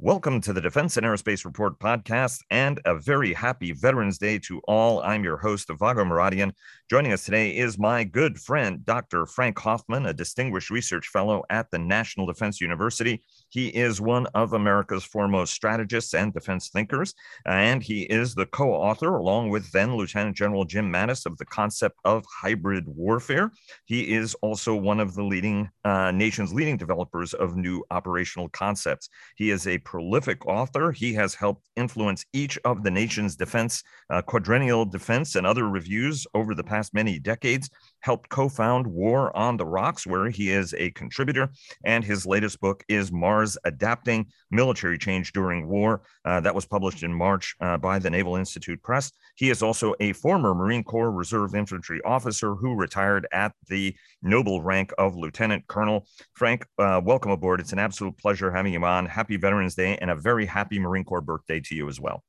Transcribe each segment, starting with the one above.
Welcome to the Defense and Aerospace Report podcast and a very happy Veterans Day to all. I'm your host, Vago Muradian. Joining us today is my good friend, Dr. Frank Hoffman, a distinguished research fellow at the National Defense University. He is one of America's foremost strategists and defense thinkers, and he is the co author, along with then Lieutenant General Jim Mattis, of the concept of hybrid warfare. He is also one of the leading uh, nation's leading developers of new operational concepts. He is a prolific author. He has helped influence each of the nation's defense, uh, quadrennial defense, and other reviews over the past many decades. Helped co found War on the Rocks, where he is a contributor. And his latest book is Mars Adapting Military Change During War. Uh, that was published in March uh, by the Naval Institute Press. He is also a former Marine Corps Reserve Infantry officer who retired at the noble rank of Lieutenant Colonel. Frank, uh, welcome aboard. It's an absolute pleasure having you on. Happy Veterans Day and a very happy Marine Corps birthday to you as well.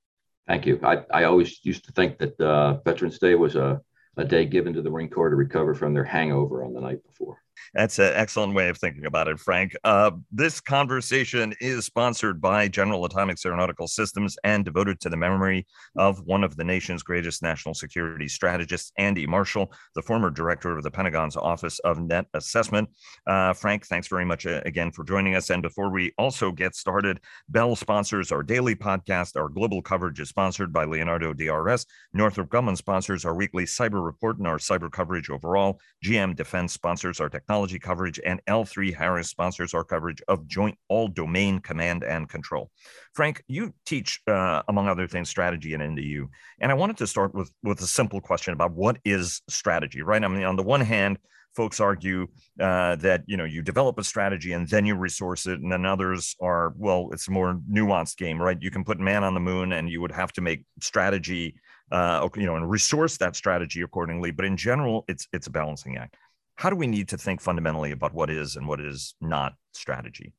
Thank you. I, I always used to think that uh, Veterans Day was a, a day given to the Marine Corps to recover from their hangover on the night before. That's an excellent way of thinking about it, Frank. Uh, this conversation is sponsored by General Atomics Aeronautical Systems and devoted to the memory of one of the nation's greatest national security strategists, Andy Marshall, the former director of the Pentagon's Office of Net Assessment. Uh, Frank, thanks very much uh, again for joining us. And before we also get started, Bell sponsors our daily podcast. Our global coverage is sponsored by Leonardo DRS. Northrop Grumman sponsors our weekly cyber report and our cyber coverage overall. GM Defense sponsors our technology technology coverage, and L3 Harris sponsors our coverage of joint all domain command and control. Frank, you teach, uh, among other things, strategy at NDU. And I wanted to start with, with a simple question about what is strategy, right? I mean, on the one hand, folks argue uh, that you know you develop a strategy and then you resource it and then others are well it's a more nuanced game right you can put man on the moon and you would have to make strategy uh, you know and resource that strategy accordingly but in general it's it's a balancing act how do we need to think fundamentally about what is and what is not strategy?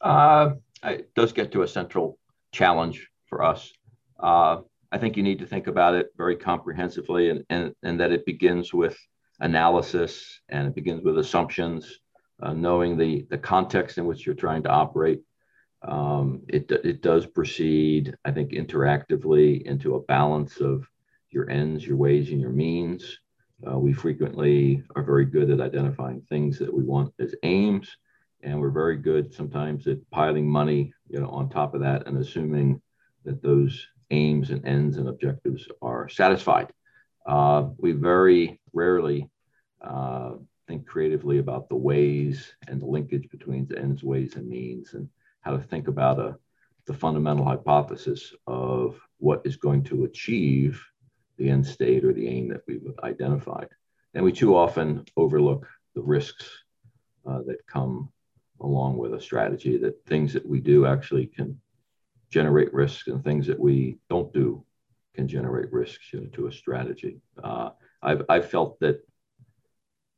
Uh, it does get to a central challenge for us. Uh, I think you need to think about it very comprehensively and, and, and that it begins with analysis and it begins with assumptions, uh, knowing the, the context in which you're trying to operate. Um, it, it does proceed, I think, interactively into a balance of your ends, your ways, and your means. Uh, we frequently are very good at identifying things that we want as aims, and we're very good sometimes at piling money, you know, on top of that and assuming that those aims and ends and objectives are satisfied. Uh, we very rarely uh, think creatively about the ways and the linkage between the ends, ways, and means, and how to think about a, the fundamental hypothesis of what is going to achieve the end state or the aim that we've identified. And we too often overlook the risks uh, that come along with a strategy, that things that we do actually can generate risks and things that we don't do can generate risks you know, to a strategy. Uh, I've, I've felt that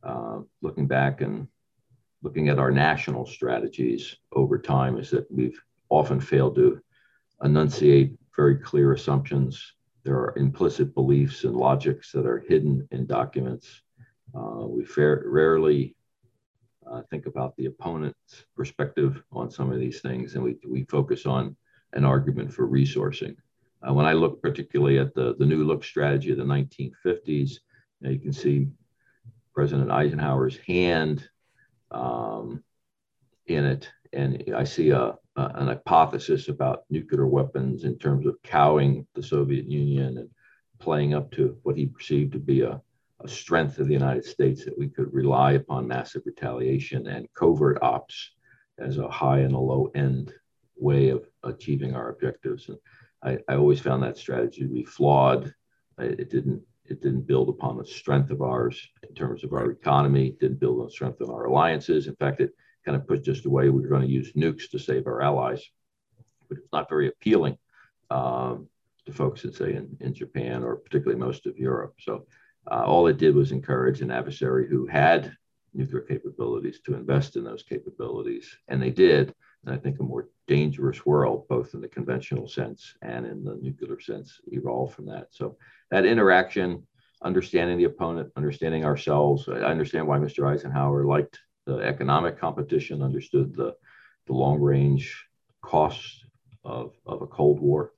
uh, looking back and looking at our national strategies over time is that we've often failed to enunciate very clear assumptions there are implicit beliefs and logics that are hidden in documents. Uh, we fair, rarely uh, think about the opponent's perspective on some of these things, and we, we focus on an argument for resourcing. Uh, when I look particularly at the, the New Look strategy of the 1950s, you, you can see President Eisenhower's hand um, in it, and I see a, uh, an hypothesis about nuclear weapons in terms of cowing the Soviet Union and playing up to what he perceived to be a, a strength of the United States that we could rely upon massive retaliation and covert ops as a high and a low end way of achieving our objectives. And I, I always found that strategy to be flawed. It didn't it didn't build upon the strength of ours in terms of our economy, didn't build on the strength of our alliances. In fact, it kind of pushed us away. We were going to use nukes to save our allies, but it's not very appealing um, to folks that say in, in Japan or particularly most of Europe. So uh, all it did was encourage an adversary who had nuclear capabilities to invest in those capabilities, and they did. And I think a more dangerous world, both in the conventional sense and in the nuclear sense, evolved from that. So that interaction, understanding the opponent, understanding ourselves. I understand why Mr. Eisenhower liked the economic competition, understood the, the long range costs of, of a Cold War.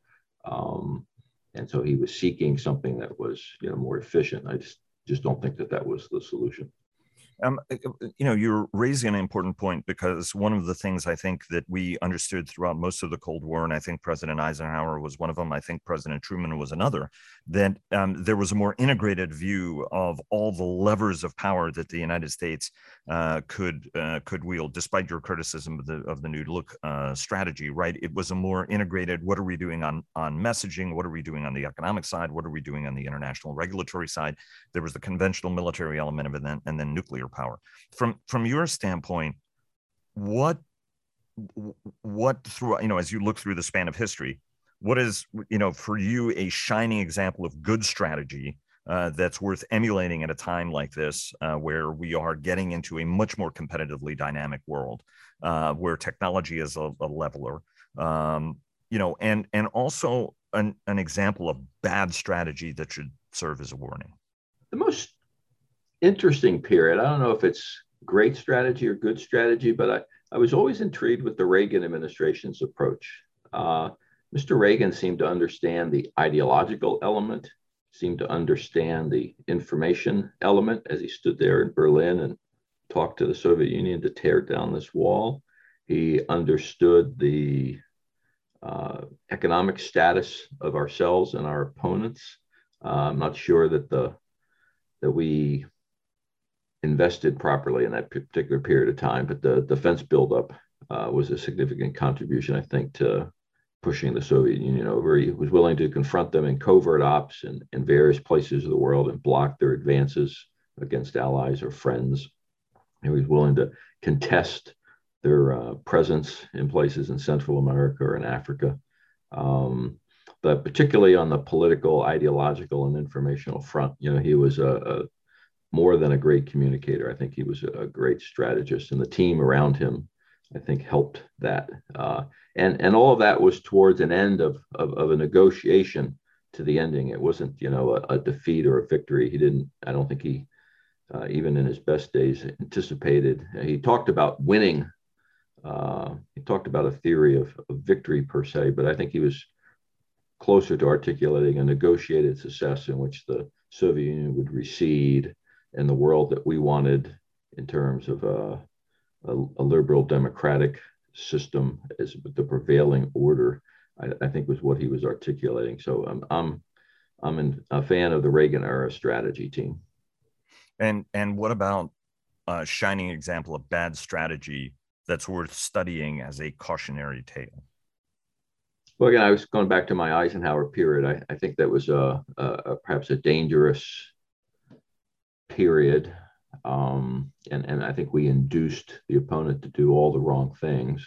Um, and so he was seeking something that was you know more efficient. I just just don't think that that was the solution. Um, uh, uh, you know, you're raising an important point because one of the things I think that we understood throughout most of the Cold War, and I think President Eisenhower was one of them, I think President Truman was another, that um, there was a more integrated view of all the levers of power that the United States uh, could uh, could wield, despite your criticism of the of the New Look uh, strategy. Right? It was a more integrated. What are we doing on on messaging? What are we doing on the economic side? What are we doing on the international regulatory side? There was the conventional military element of it, and then, and then nuclear power. From from your standpoint, what what through you know as you look through the span of history, what is you know for you a shining example of good strategy uh, that's worth emulating at a time like this, uh, where we are getting into a much more competitively dynamic world, uh, where technology is a, a leveler, um, you know, and and also an, an example of bad strategy that should serve as a warning. The most interesting period. I don't know if it's great strategy or good strategy, but I, I was always intrigued with the Reagan administration's approach. Uh, Mr. Reagan seemed to understand the ideological element, seemed to understand the information element as he stood there in Berlin and talked to the Soviet Union to tear down this wall. He understood the uh, economic status of ourselves and our opponents. Uh, I'm not sure that the that we invested properly in that particular period of time. But the defense buildup uh, was a significant contribution, I think, to pushing the Soviet Union over. He was willing to confront them in covert ops in, in various places of the world and block their advances against allies or friends. He was willing to contest their uh, presence in places in Central America or in Africa. Um, but particularly on the political, ideological, and informational front, you know, he was a, a more than a great communicator. I think he was a great strategist, and the team around him, I think, helped that. Uh, and and all of that was towards an end of, of, of a negotiation to the ending. It wasn't you know a, a defeat or a victory. He didn't. I don't think he uh, even in his best days anticipated. He talked about winning. Uh, he talked about a theory of, of victory per se, but I think he was closer to articulating a negotiated success in which the Soviet Union would recede and the world that we wanted in terms of uh, a, a, liberal democratic system as the prevailing order, I, I, think was what he was articulating. So I'm I'm I'm an, a fan of the Reagan era strategy team. And and what about a shining example of bad strategy that's worth studying as a cautionary tale? Well, again, I was going back to my Eisenhower period. I, I think that was a, a, a perhaps a dangerous period. Um, and, and I think we induced the opponent to do all the wrong things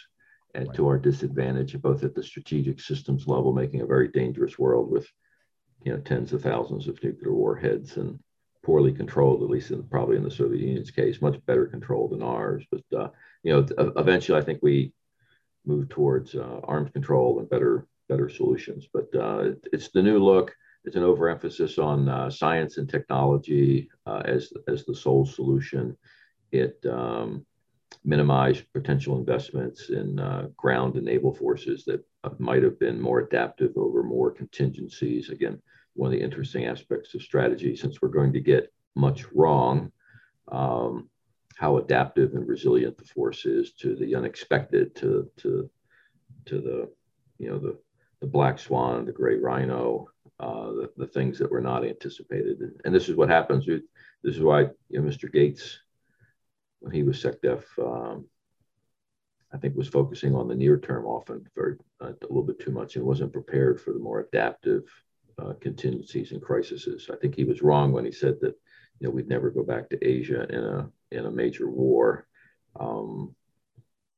and right. to our disadvantage, both at the strategic systems level, making a very dangerous world with you know tens of thousands of nuclear warheads and poorly controlled, at least in, probably in the Soviet Union's case, much better controlled than ours. But uh, you know, eventually, I think we moved towards uh, arms control and better better solutions. But uh, it's the new look. It's an overemphasis on uh, science and technology uh, as, as the sole solution. It um, minimized potential investments in uh, ground and naval forces that uh, might have been more adaptive over more contingencies. Again, one of the interesting aspects of strategy, since we're going to get much wrong, um, how adaptive and resilient the force is to the unexpected, to to to the you know the the black swan, the gray rhino, uh, the, the things that were not anticipated. And, and this is what happens. This is why you know, Mr. Gates, when he was SecDef, um, I think was focusing on the near term often very uh, a little bit too much and wasn't prepared for the more adaptive uh, contingencies and crises. I think he was wrong when he said that you know we'd never go back to Asia in a in a major war. Um,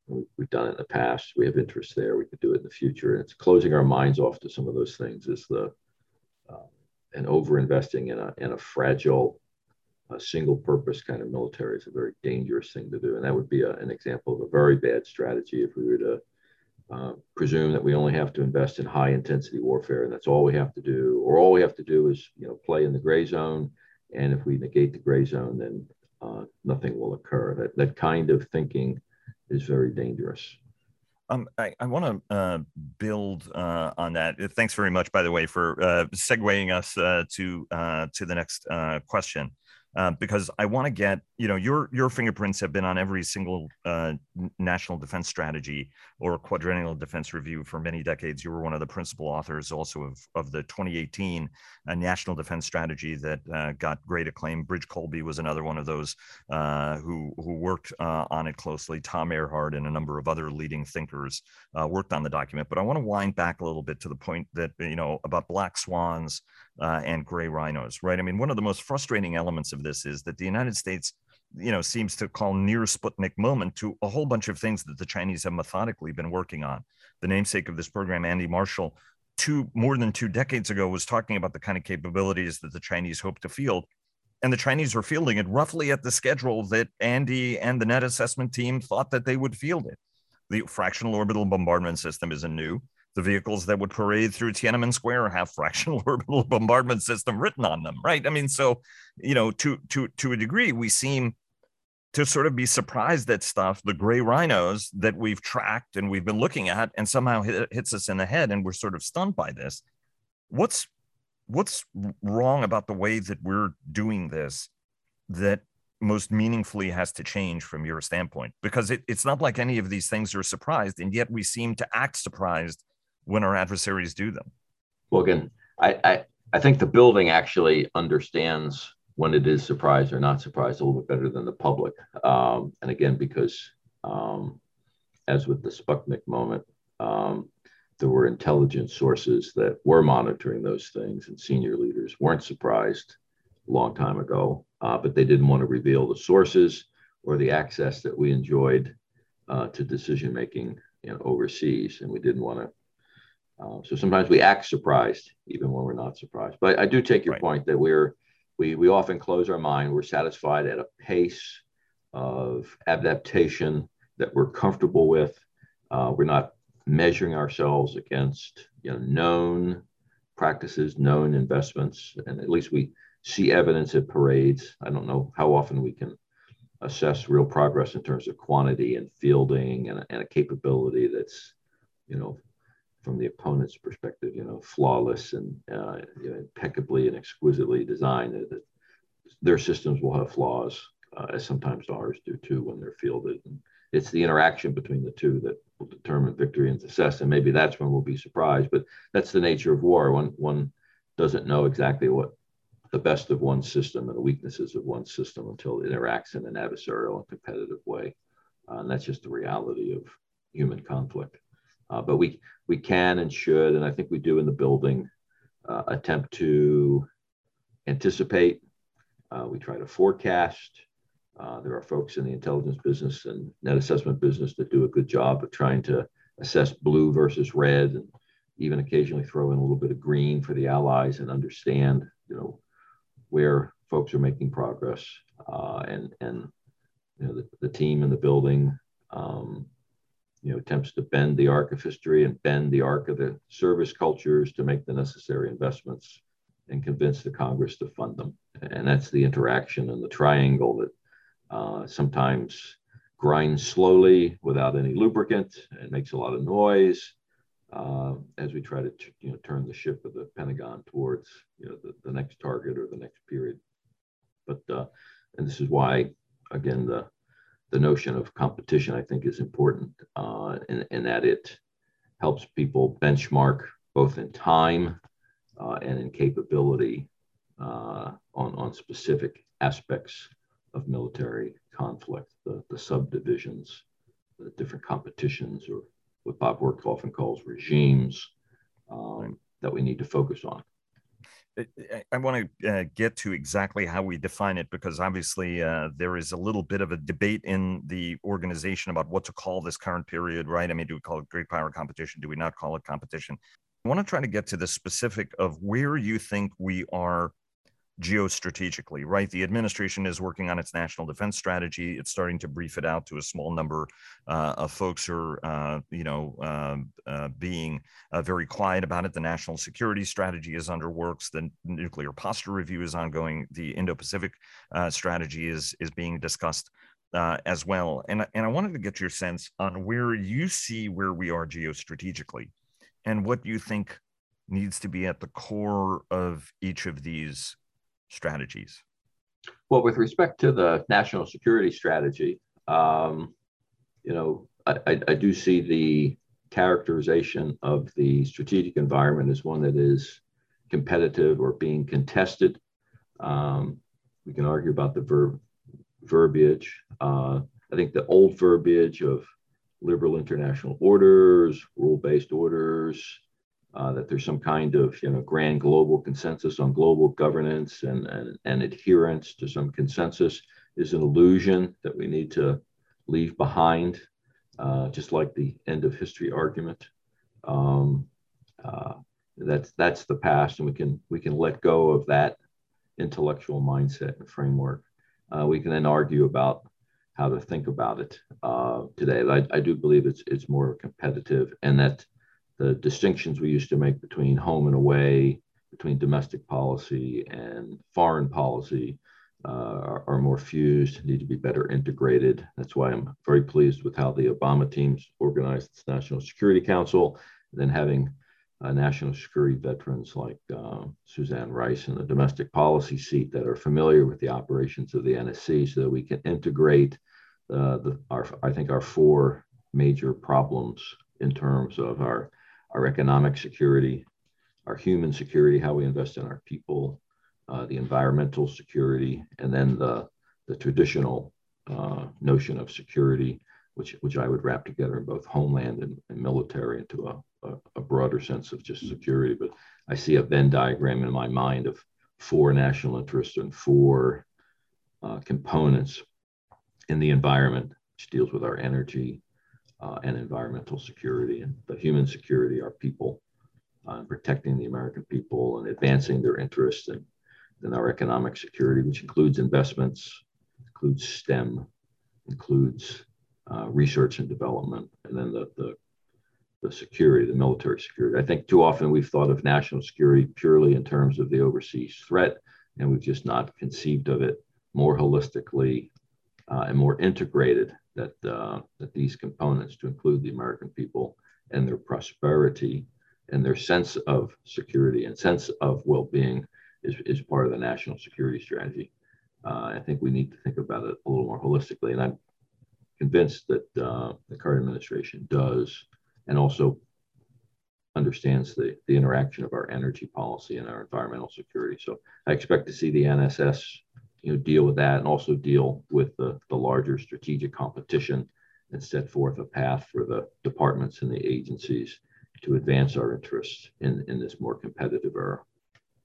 we've done it in the past. We have interest there. We could do it in the future. And it's closing our minds off to some of those things is the and over investing in a in a fragile, single purpose kind of military is a very dangerous thing to do. And that would be a, an example of a very bad strategy if we were to uh, presume that we only have to invest in high intensity warfare and that's all we have to do, or all we have to do is you know play in the gray zone. And if we negate the gray zone, then uh, nothing will occur. That that kind of thinking is very dangerous. Um, I, I want to uh, build uh, on that. Thanks very much, by the way, for uh, segueing us uh, to uh, to the next uh, question. Uh, because I want to get, you know, your your fingerprints have been on every single uh, national defense strategy or quadrennial defense review for many decades. You were one of the principal authors also of, of the 2018 uh, national defense strategy that uh, got great acclaim. Bridge Colby was another one of those uh, who who worked on it closely. Tom Ehrhard and a number of other leading thinkers worked on the document. But I want to wind back a little bit to the point that you know about black swans uh, and gray rhinos, right? I mean, one of the most frustrating elements of this is that the United States, you know, seems to call near Sputnik moment to a whole bunch of things that the Chinese have methodically been working on. The namesake of this program, Andy Marshall, two more than two decades ago, was talking about the kind of capabilities that the Chinese hope to field. And the Chinese were fielding it roughly at the schedule that Andy and the net assessment team thought that they would field it. The fractional orbital bombardment system isn't new the vehicles that would parade through Tiananmen Square have fractional orbital bombardment system written on them, right? I mean, so you know, to to to a degree, we seem to sort of be surprised at stuff, the gray rhinos that we've tracked and we've been looking at, and somehow hit, hits us in the head, and we're sort of stunned by this. What's what's wrong about the way that we're doing this that most meaningfully has to change from your standpoint? Because it, it's not like any of these things are surprised, and yet we seem to act surprised when our adversaries do them. Well, again, I, I, I think the building actually understands when it is surprised or not surprised a little bit better than the public. Um, and again, because um, as with the Sputnik moment, um, there were intelligence sources that were monitoring those things, and senior leaders weren't surprised a long time ago, uh, but they didn't want to reveal the sources or the access that we enjoyed uh, to decision making you know, overseas, and we didn't want to uh, so sometimes we act surprised, even when we're not surprised. But I do take your right. point that we're we we often close our mind. We're satisfied at a pace of adaptation that we're comfortable with. Uh, we're not measuring ourselves against you know, known practices, known investments, and at least we see evidence at parades. I don't know how often we can assess real progress in terms of quantity and fielding and, and a capability that's you know from the opponent's perspective, you know, flawless and uh, you know, impeccably and exquisitely designed. Their systems will have flaws, uh, as sometimes ours do too when they're fielded. And it's the interaction between the two that will determine victory and success. And maybe that's when we'll be surprised. But that's the nature of war. One one doesn't know exactly what the best of one system and the weaknesses of one system until it interacts in an adversarial and competitive way. Uh, and that's just the reality of human conflict. Uh, but we we can and should, and I think we do in the building, uh, attempt to anticipate. Uh, we try to forecast. Uh, there are folks in the intelligence business and net assessment business that do a good job of trying to assess blue versus red, and even occasionally throw in a little bit of green for the allies and understand, you know, where folks are making progress. Uh, and and you know the, the team in the building. Um, you know, attempts to bend the arc of history and bend the arc of the service cultures to make the necessary investments and convince the Congress to fund them. And that's the interaction and the triangle that uh, sometimes grinds slowly without any lubricant and makes a lot of noise uh, as we try to you know, turn the ship of the Pentagon towards you know, the, the next target or the next period. But, uh, and this is why, again, the the notion of competition, I think, is important uh, in, in that it helps people benchmark both in time uh, and in capability uh, on, on specific aspects of military conflict, the, the subdivisions, the different competitions, or what Bob Work often calls regimes um, that we need to focus on. I want to uh, get to exactly how we define it because obviously uh, there is a little bit of a debate in the organization about what to call this current period, right? I mean, do we call it great power competition? Do we not call it competition? I want to try to get to the specific of where you think we are geostrategically, right? The administration is working on its national defense strategy. It's starting to brief it out to a small number uh, of folks who are, uh, you know, um, uh, being uh, very quiet about it. The national security strategy is under works. The nuclear posture review is ongoing. The Indo-Pacific uh, strategy is is being discussed. uh, as well. And, and I wanted to get your sense on where you see where we are geostrategically and what you think needs to be at the core of each of these strategies. Well, with respect to the national security strategy, um, you know, I, I, I do see the characterization of the strategic environment as one that is competitive or being contested. Um, we can argue about the verb, verbiage. Uh, I think the old verbiage of liberal international orders, rule-based orders, uh, that there's some kind of you know grand global consensus on global governance and, and, and adherence to some consensus is an illusion that we need to leave behind, uh, just like the end of history argument. Um, uh, that's that's the past, and we can we can let go of that intellectual mindset and framework. Uh, we can then argue about how to think about it uh, today. I, I do believe it's it's more competitive, and that the distinctions we used to make between home and away, between domestic policy and foreign policy, uh, are, are, more fused, need to be better integrated. That's why I'm very pleased with how the Obama teams organized this National Security Council, and then having uh, national security veterans like uh, Susan Rice in the domestic policy seat that are familiar with the operations of the NSC so that we can integrate uh, the, our, I think our four major problems in terms of our our economic security, our human security, how we invest in our people, uh, the environmental security, and then the, the traditional uh, notion of security, which, which I would wrap together in both homeland and, and military into a, a, a, broader sense of just security. But I see a Venn diagram in my mind of four national interests and four uh, components in the environment, which deals with our energy, uh, and environmental security and the human security, our people, uh, protecting the American people and advancing their interests and then our economic security, which includes investments, includes STEM, includes uh, research and development, and then the, the the security, the military security. I think too often we've thought of national security purely in terms of the overseas threat, and we've just not conceived of it more holistically uh, and more integrated that uh, that these components, to include the American people and their prosperity and their sense of security and sense of well-being, is, is part of the national security strategy. Uh, I think we need to think about it a little more holistically, and I'm convinced that uh, the current administration does, and also understands the, the interaction of our energy policy and our environmental security. So I expect to see the NSS you know, deal with that and also deal with the, the larger strategic competition and set forth a path for the departments and the agencies to advance our interests in, in this more competitive era.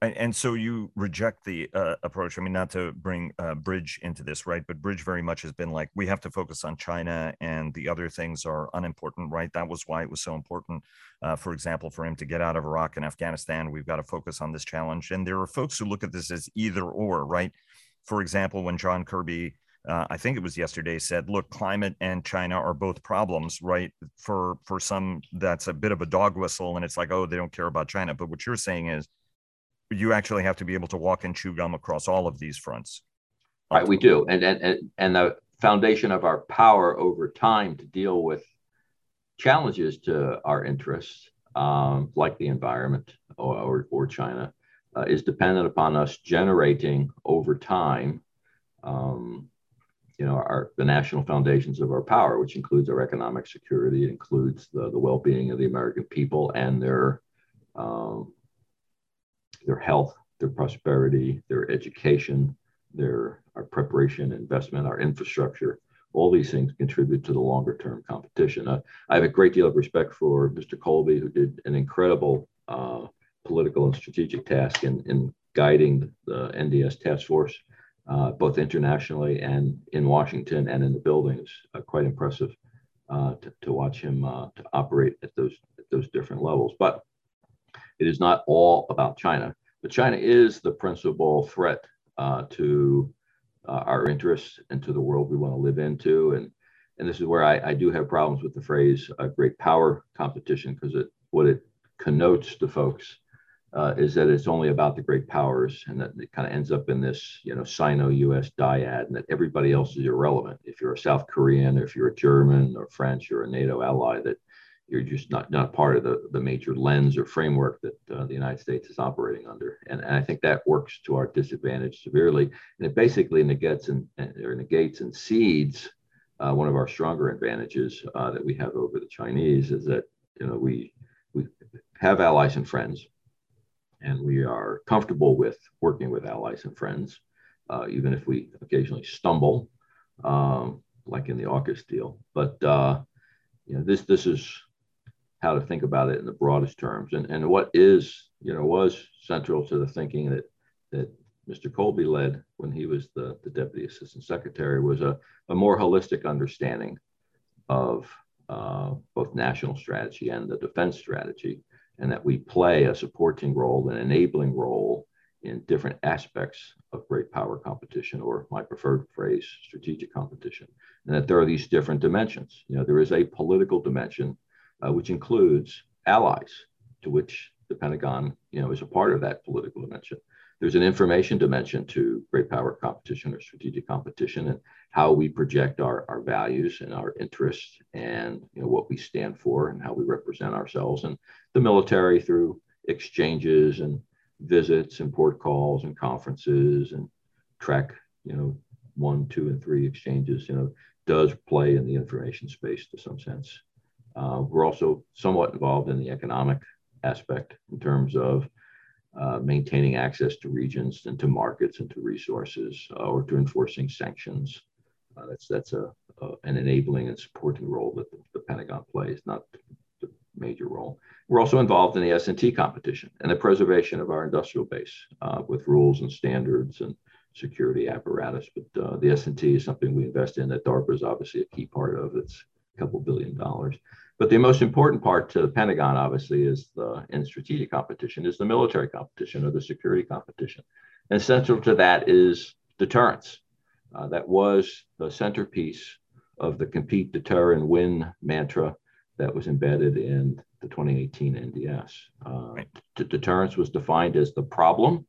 And, and so you reject the uh, approach. I mean, not to bring uh, Bridge into this, right? But Bridge very much has been like, we have to focus on China and the other things are unimportant, right? That was why it was so important, uh, for example, for him to get out of Iraq and Afghanistan. We've got to focus on this challenge. And there are folks who look at this as either or, right? For example, when John Kirby, uh, I think it was yesterday, said, "Look, climate and China are both problems, right? For for some, that's a bit of a dog whistle, and it's like, oh, they don't care about China. But what you're saying is, you actually have to be able to walk and chew gum across all of these fronts. Right, we do, and and and the foundation of our power over time to deal with challenges to our interests, um, like the environment or, or, or China, uh, is dependent upon us generating over time, um, you know, our the national foundations of our power, which includes our economic security, includes the, the well-being of the American people and their um, their health, their prosperity, their education, their our preparation, investment, our infrastructure. All these things contribute to the longer term competition. Uh, I have a great deal of respect for Mr. Colby, who did an incredible uh, political and strategic task in, in guiding the NDS task force, uh, both internationally and in Washington and in the buildings. Uh, quite impressive uh, to, to watch him uh, to operate at those at those different levels. But it is not all about China. But China is the principal threat uh, to uh, our interests and to the world we want to live into. And and this is where I, I do have problems with the phrase "great power competition" because it what it connotes to folks uh, is that it's only about the great powers and that it kind of ends up in this, you know, Sino-US dyad and that everybody else is irrelevant. If you're a South Korean, or if you're a German or French or a NATO ally, that you're just not, not part of the, the major lens or framework that uh, the United States is operating under. And, and I think that works to our disadvantage severely. And it basically negates and, or negates and cedes uh, one of our stronger advantages uh, that we have over the Chinese is that, you know, we, we have allies and friends and we are comfortable with working with allies and friends, uh, even if we occasionally stumble, um, like in the AUKUS deal. But uh, you know, this this is how to think about it in the broadest terms, and and what is you know was central to the thinking that that Mr. Colby led when he was the, the deputy assistant secretary was a, a more holistic understanding of uh, both national strategy and the defense strategy and that we play a supporting role, an enabling role in different aspects of great power competition, or my preferred phrase, strategic competition, and that there are these different dimensions. You know, there is a political dimension, uh, which includes allies, to which the Pentagon, you know, is a part of that political dimension there's an information dimension to great power competition or strategic competition and how we project our, our values and our interests and you know, what we stand for and how we represent ourselves and the military through exchanges and visits and port calls and conferences and track you know one two and three exchanges you know does play in the information space to some sense. Uh, we're also somewhat involved in the economic aspect in terms of uh, maintaining access to regions and to markets and to resources uh, or to enforcing sanctions. Uh, that's that's a, a, an enabling and supporting role that the, the, Pentagon plays, not the major role. We're also involved in the S&T competition and the preservation of our industrial base uh, with rules and standards and security apparatus. But uh, the S&T is something we invest in that DARPA is obviously a key part of. It's a couple billion dollars. But the most important part to the Pentagon, obviously, is the in strategic competition is the military competition or the security competition. And central to that is deterrence. Uh, that was the centerpiece of the compete, deter, and win mantra that was embedded in the 2018 NDS. Uh, right. deterrence was defined as the problem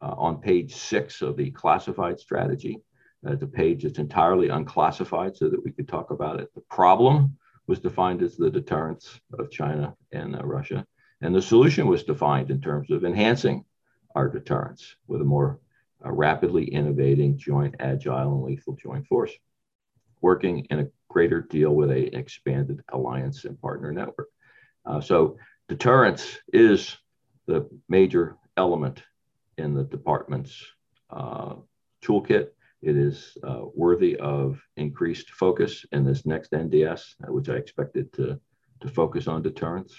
uh, on page six of the classified strategy. Uh, the page that's entirely unclassified so that we could talk about it. The problem was defined as the deterrence of China and uh, Russia. And the solution was defined in terms of enhancing our deterrence with a more uh, rapidly innovating, joint, agile, and lethal joint force, working in a greater deal with a expanded alliance and partner network. Uh, so deterrence is the major element in the department's uh, toolkit it is uh, worthy of increased focus in this next NDS, uh, which I expected to, to focus on deterrence.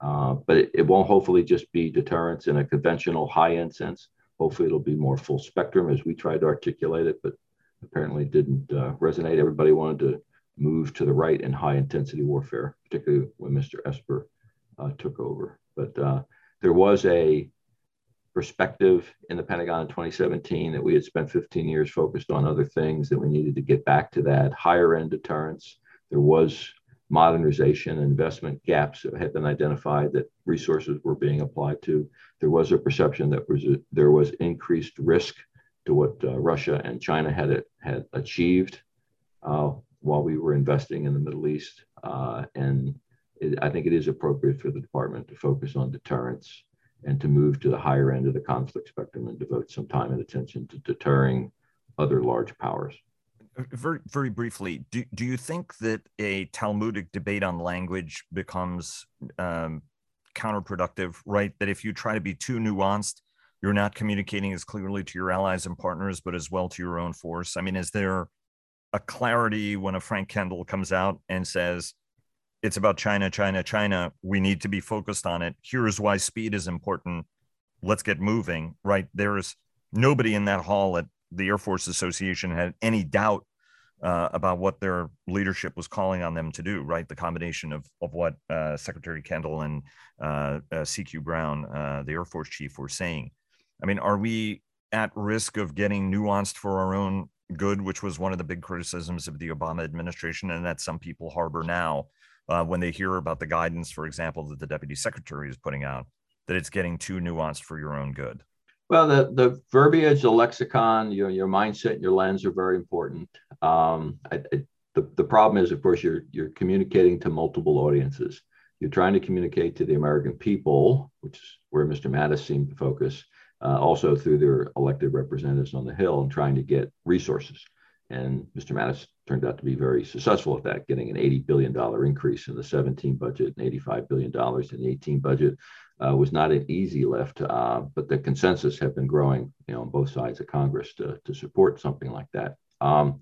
Uh, but it, it, won't hopefully just be deterrence in a conventional high end sense. Hopefully, it'll be more full spectrum as we tried to articulate it, but apparently didn't uh, resonate. Everybody wanted to move to the right in high intensity warfare, particularly when Mr. Esper uh, took over. But uh, there was a perspective in the Pentagon in 2017 that we had spent 15 years focused on other things, that we needed to get back to that higher end deterrence. There was modernization investment gaps that had been identified that resources were being applied to. There was a perception that was a, there was increased risk to what uh, Russia and China had had achieved uh, while we were investing in the Middle East. Uh, and it, I think it is appropriate for the department to focus on deterrence and to move to the higher end of the conflict spectrum and devote some time and attention to deterring other large powers. Very, very briefly, do, do you think that a Talmudic debate on language becomes um, counterproductive, right? That if you try to be too nuanced, you're not communicating as clearly to your allies and partners, but as well to your own force? I mean, is there a clarity when a Frank Kendall comes out and says, it's about China, China, China. We need to be focused on it. Here's why speed is important. Let's get moving, right? There's nobody in that hall at the Air Force Association had any doubt uh, about what their leadership was calling on them to do, right? The combination of, of what uh, Secretary Kendall and uh, uh CQ Brown, uh, the Air Force chief, were saying. I mean, are we at risk of getting nuanced for our own good, which was one of the big criticisms of the Obama administration, and that some people harbor now? Uh, when they hear about the guidance, for example, that the deputy secretary is putting out. that it's getting too nuanced for your own good? Well, the, the verbiage, the lexicon, your, your mindset, your lens are very important. Um, I, I, the, the problem is, of course, you're, you're communicating to multiple audiences. You're trying to communicate to the American people, which is where Mr. Mattis seemed to focus, uh, also through their elected representatives on the Hill and trying to get resources. And Mr. Mattis turned out to be very successful at that, getting an $80 billion increase in the 17 budget and $85 billion in the 18 budget. Uh, was not an easy lift, uh, but the consensus have been growing, you know, on both sides of Congress to, to support something like that. Um,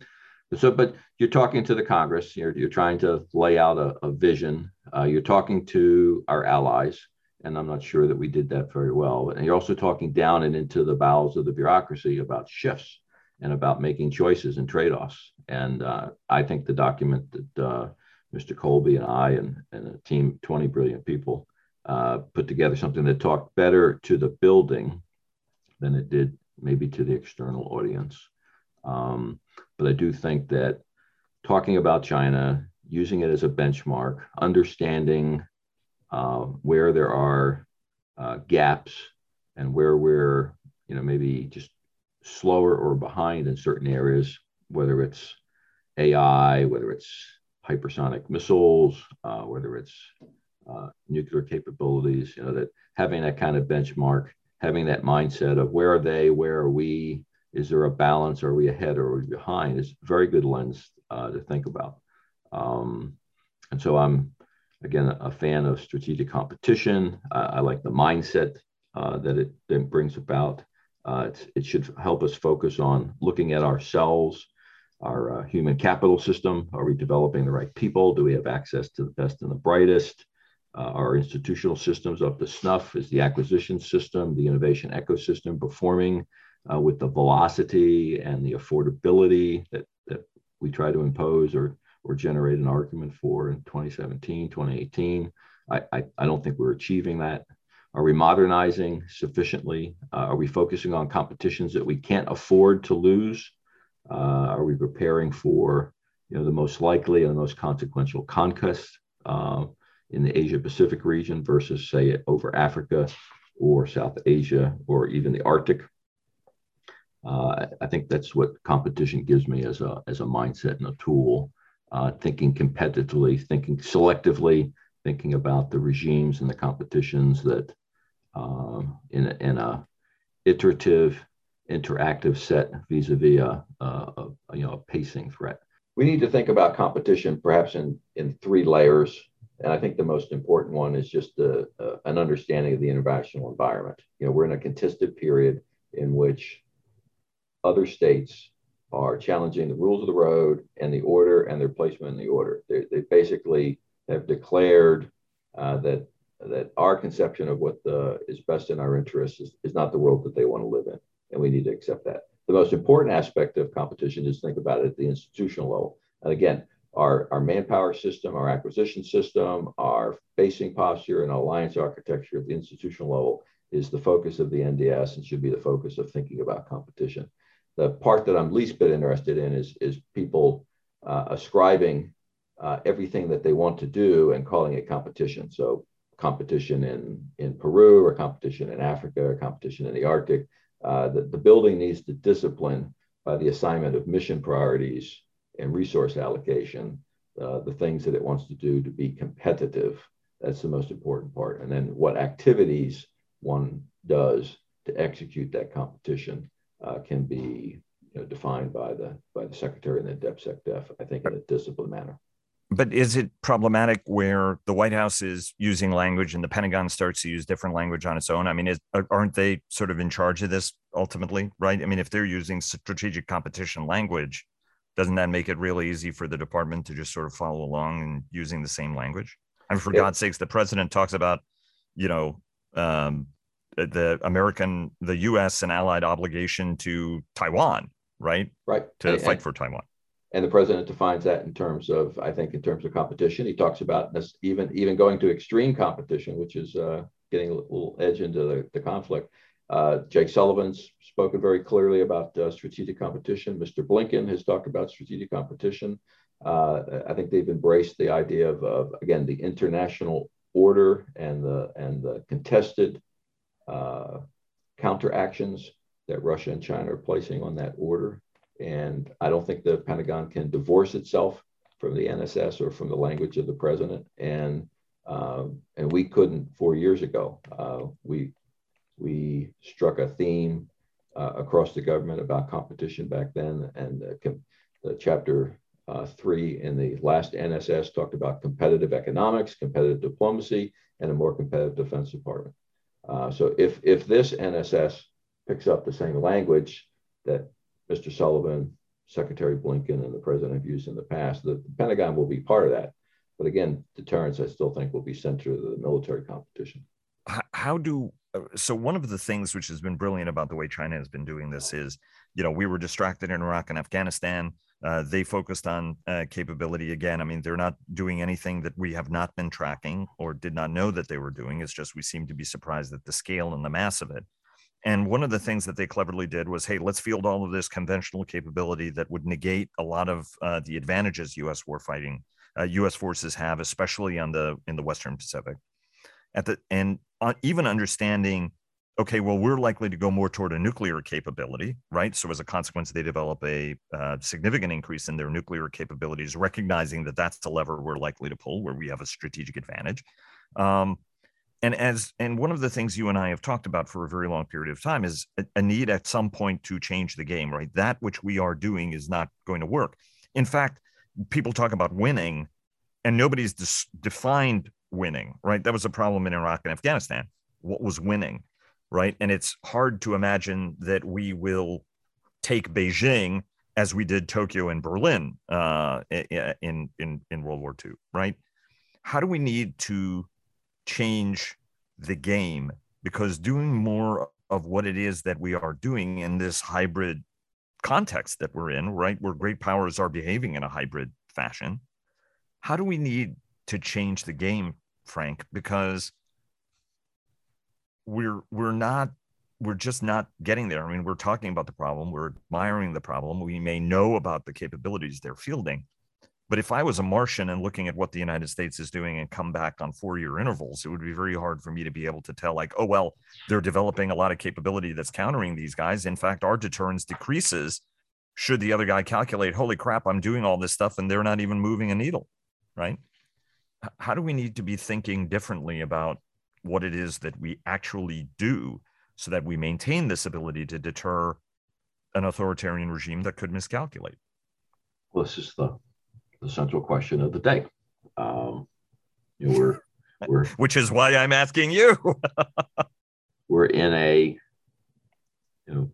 so, but you're talking to the Congress, you're, you're trying to lay out a, a vision. Uh, you're talking to our allies, and I'm not sure that we did that very well. And you're also talking down and into the bowels of the bureaucracy about shifts and about making choices and trade-offs. And uh, I think the document that uh, Mr. Colby and I and, and a team, 20 brilliant people, uh, put together something that talked better to the building than it did maybe to the external audience. Um, but I do think that talking about China, using it as a benchmark, understanding uh, where there are uh, gaps and where we're, you know, maybe just slower or behind in certain areas, whether it's AI, whether it's hypersonic missiles, uh, whether it's uh, nuclear capabilities, you know, that having that kind of benchmark, having that mindset of where are they, where are we, is there a balance, are we ahead or are we behind, is very good lens uh, to think about. Um, and so I'm, again, a fan of strategic competition. I like the mindset uh, that it brings about. Uh, it should help us focus on looking at ourselves, our uh, human capital system. Are we developing the right people? Do we have access to the best and the brightest? Uh, our institutional systems up to snuff? Is the acquisition system, the innovation ecosystem performing uh, with the velocity and the affordability that, that we try to impose or, or generate an argument for in 2017, 2018? I, I, I don't think we're achieving that. Are we modernizing sufficiently? Uh, are we focusing on competitions that we can't afford to lose? Uh, are we preparing for you know, the most likely and the most consequential conquest uh, in the Asia Pacific region versus, say, over Africa or South Asia or even the Arctic? Uh, I think that's what competition gives me as a, as a mindset and a tool. Uh, thinking competitively, thinking selectively, thinking about the regimes and the competitions that um, in, a, in a iterative, interactive set vis-a-vis a, a, a, you know a pacing threat. We need to think about competition perhaps in in three layers, and I think the most important one is just a, an understanding of the international environment. You know, we're in a contested period in which other states are challenging the rules of the road and the order and their placement in the order. They, they basically have declared uh, that that our conception of what the, is best in our interests is, is not the world that they want to live in, and we need to accept that. The most important aspect of competition is think about it at the institutional level. And again, our, our manpower system, our acquisition system, our basing posture, and alliance architecture at the institutional level is the focus of the NDS and should be the focus of thinking about competition. The part that I'm least bit interested in is, is people uh, ascribing uh, everything that they want to do and calling it competition. So competition in, in Peru or competition in Africa or competition in the Arctic. Uh, the, the building needs to discipline by the assignment of mission priorities and resource allocation, uh, the things that it wants to do to be competitive. That's the most important part. And then what activities one does to execute that competition uh, can be you know, defined by the by the secretary and the DepSecDef, I think, in a disciplined manner. But is it problematic where the White House is using language and the Pentagon starts to use different language on its own? I mean, is, aren't they sort of in charge of this ultimately, right? I mean, if they're using strategic competition language, doesn't that make it really easy for the department to just sort of follow along and using the same language? I mean, for yeah. God's sakes, the president talks about, you know, um, the American, the U.S. and allied obligation to Taiwan, right? Right. To and, fight and, for Taiwan. And the president defines that in terms of, I think, in terms of competition. He talks about this even even going to extreme competition, which is uh, getting a little edge into the, the conflict. Uh, Jake Sullivan's spoken very clearly about uh, strategic competition. Mr. Blinken has talked about strategic competition. Uh, I think they've embraced the idea of, of, again, the international order and the and the contested uh, counteractions that Russia and China are placing on that order. And I don't think the Pentagon can divorce itself from the NSS or from the language of the president. And um, and we couldn't four years ago. Uh, we we struck a theme uh, across the government about competition back then, and the chapter uh, three in the last NSS talked about competitive economics, competitive diplomacy, and a more competitive Defense Department. Uh, so if if this NSS picks up the same language that Mr. Sullivan, Secretary Blinken, and the president have used in the past, the, the Pentagon will be part of that. But again, deterrence, I still think, will be central to the military competition. How do uh, so? One of the things which has been brilliant about the way China has been doing this is, you know, we were distracted in Iraq and Afghanistan. Uh, they focused on uh, capability again. I mean, they're not doing anything that we have not been tracking or did not know that they were doing. It's just we seem to be surprised at the scale and the mass of it. And one of the things that they cleverly did was, hey, let's field all of this conventional capability that would negate a lot of uh, the advantages U.S. warfighting, uh, U.S. forces have, especially on the in the Western Pacific. At the and uh, even understanding, okay, well, we're likely to go more toward a nuclear capability, right? So as a consequence, they develop a uh, significant increase in their nuclear capabilities, recognizing that that's the lever we're likely to pull, where we have a strategic advantage. Um, and as and one of the things you and I have talked about for a very long period of time is a, a, need at some point to change the game, right? That which we are doing is not going to work. In fact, people talk about winning, and nobody's dis- defined winning, right? That was a problem in Iraq and Afghanistan. What was winning, right? And it's hard to imagine that we will take Beijing as we did Tokyo and Berlin uh, in in in World War II, right? How do we need to change the game because doing more of what it is that we are doing in this hybrid context that we're in, right, where great powers are behaving in a hybrid fashion, how do we need to change the game, Frank? Because we're we're not we're just not getting there. I mean, we're talking about the problem, we're admiring the problem. We may know about the capabilities they're fielding, but if I was a Martian and looking at what the United States is doing and come back on four year intervals, it would be very hard for me to be able to tell, like, oh, well, they're developing a lot of capability that's countering these guys. In fact, our deterrence decreases should the other guy calculate, holy crap, I'm doing all this stuff and they're not even moving a needle, right? How do we need to be thinking differently about what it is that we actually do so that we maintain this ability to deter an authoritarian regime that could miscalculate? Well, this is the the central question of the day. Um, you know, we're, we're which is why I'm asking you. we're in a you know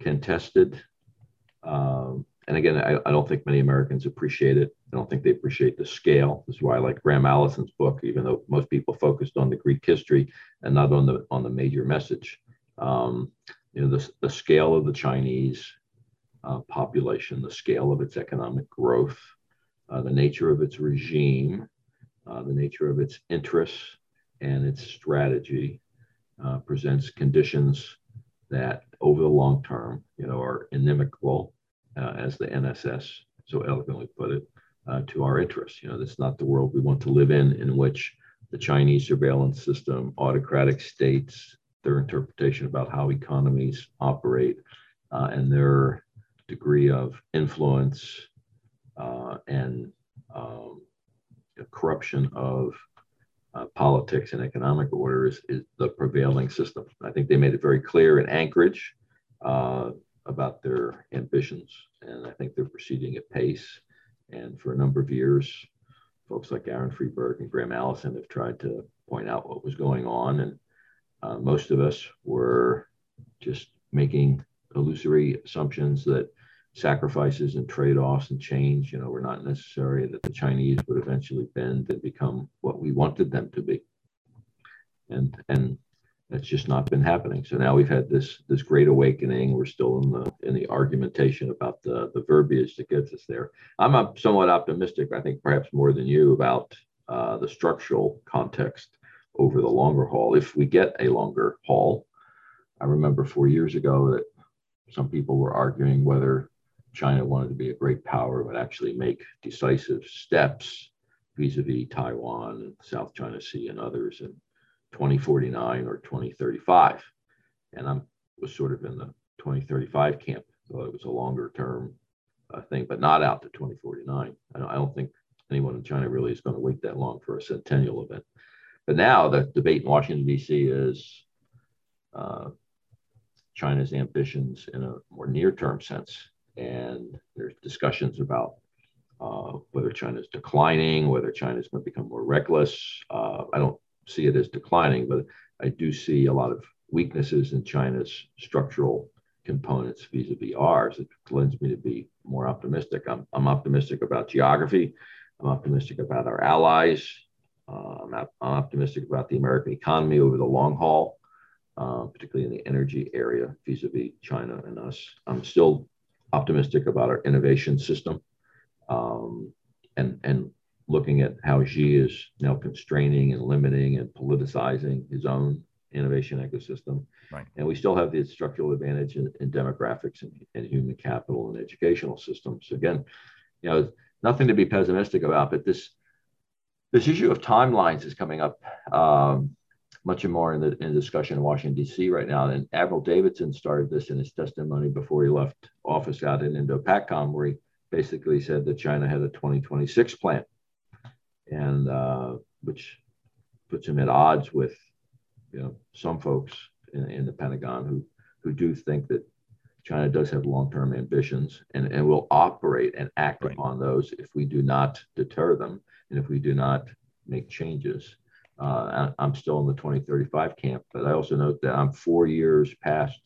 contested, um, and again, I, I, don't think many Americans appreciate it. I don't think they appreciate the scale. This is why I like Graham Allison's book, even though most people focused on the Greek history and not on the on the major message. Um, you know, the, the scale of the Chinese uh, population, the scale of its economic growth, uh, the nature of its regime, uh, the nature of its interests, and its strategy uh, presents conditions that, over the long term, you know, are inimical, uh, as the NSS so eloquently put it, uh, to our interests. You know, that's not the world we want to live in, in which the Chinese surveillance system, autocratic states, their interpretation about how economies operate, uh, and their degree of influence and um, corruption of uh, politics and economic order is, is, the prevailing system. I think they made it very clear in Anchorage uh, about their ambitions, and I think they're proceeding at pace. And for a number of years, folks like Aaron Friedberg and Graham Allison have tried to point out what was going on, and uh, most of us were just making illusory assumptions that sacrifices and trade-offs and change, you know, were not necessary, that the Chinese would eventually bend and become what we wanted them to be. And and that's just not been happening. So now we've had this this great awakening. We're still in the in the argumentation about the the verbiage that gets us there. I'm a, somewhat optimistic, I think perhaps more than you, about uh, the structural context over the longer haul. If we get a longer haul, I remember four years ago that some people were arguing whether China wanted to be a great power would actually make decisive steps vis-a-vis Taiwan and South China Sea and others in 2049 or 2035. And I was sort of in the 2035 camp, so it was a longer term uh, thing, but not out to 2049. I don't, I don't think anyone in China really is going to wait that long for a centennial event. But now the debate in Washington, D.C. is uh, China's ambitions in a more near term sense. And there's discussions about uh, whether China is declining, whether China is going to become more reckless. Uh, I don't see it as declining, but I do see a lot of weaknesses in China's structural components vis-a-vis ours. It lends me to be more optimistic. I'm, I'm optimistic about geography. I'm optimistic about our allies. Uh, I'm, I'm, optimistic about the American economy over the long haul, uh, particularly in the energy area vis-a-vis China and us. I'm still optimistic about our innovation system um, and, and looking at how Xi is now constraining and limiting and politicizing his own innovation ecosystem. Right. And we still have the structural advantage in, in demographics and, and, human capital and educational systems. Again, you know, nothing to be pessimistic about, but this this issue of timelines is coming up um, much more in the, in discussion in Washington, D.C. right now. And Admiral Davidson started this in his testimony before he left office out in Indo-PACOM, where he basically said that China had a 2026 plan, and uh, which puts him at odds with you know some folks in, in the Pentagon who who do think that China does have long-term ambitions and, and will operate and act right. upon those if we do not deter them and if we do not make changes. Uh, I'm still in the 2035 camp, but I also note that I'm four years past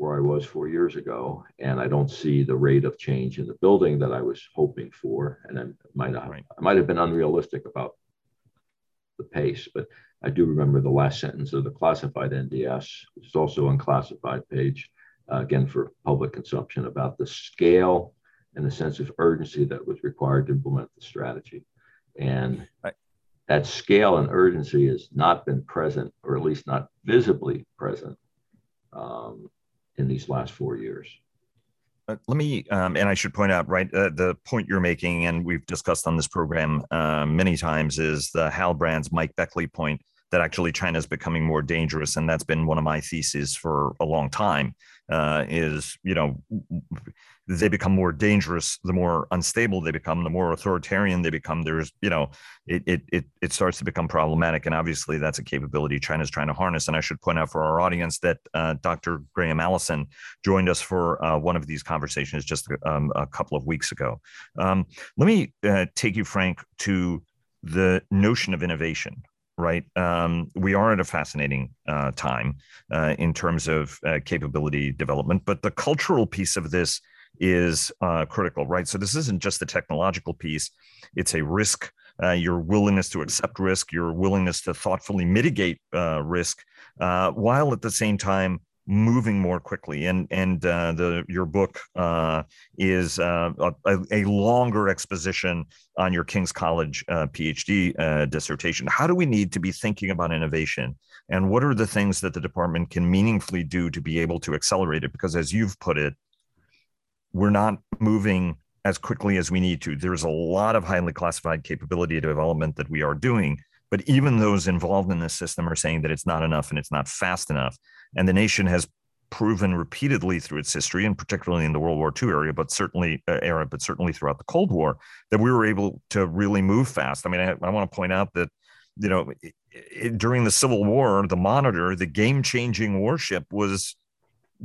where I was four years ago, and I don't see the rate of change in the building that I was hoping for. And I might not, right. I might have been unrealistic about the pace, but I do remember the last sentence of the classified NDS, which is also unclassified page, uh, again for public consumption, about the scale and the sense of urgency that was required to implement the strategy. And. That scale and urgency has not been present, or at least not visibly present, um, in these last four years. Uh, let me, um, and I should point out, right, uh, the point you're making, and we've discussed on this program uh, many times, is the Hal Brands, Mike Beckley point that actually China is becoming more dangerous, and that's been one of my theses for a long time. Uh, is you know they become more dangerous the more unstable they become the more authoritarian they become. There's you know it it it, it starts to become problematic and obviously that's a capability china's trying to harness. And i should point out for our audience that uh, dr graham allison joined us for uh, one of these conversations just um, a couple of weeks ago. Um, let me uh, take you frank to the notion of innovation right? Um, we are at a fascinating uh, time uh, in terms of uh, capability development, but the cultural piece of this is uh, critical, right? So this isn't just the technological piece; it's a risk. Uh, your willingness to accept risk, your willingness to thoughtfully mitigate uh, risk, while at the same time moving more quickly. And and uh, the your book uh, is uh, a, a, longer exposition on your king's college uh, phd uh, dissertation. How do we need to be thinking about innovation? And what are the things that the department can meaningfully do to be able to accelerate it? Because as you've put it we're not moving as quickly as we need to. There's a lot of highly classified capability development that we are doing but even those involved in this system are saying that it's not enough and it's not fast enough. And the nation has proven repeatedly through its history, and particularly in the World War II area, but certainly uh, era, but certainly throughout the Cold War, that we were able to really move fast. I mean, I, I want to point out that you know it, it, during the Civil War, the Monitor, the game-changing warship, was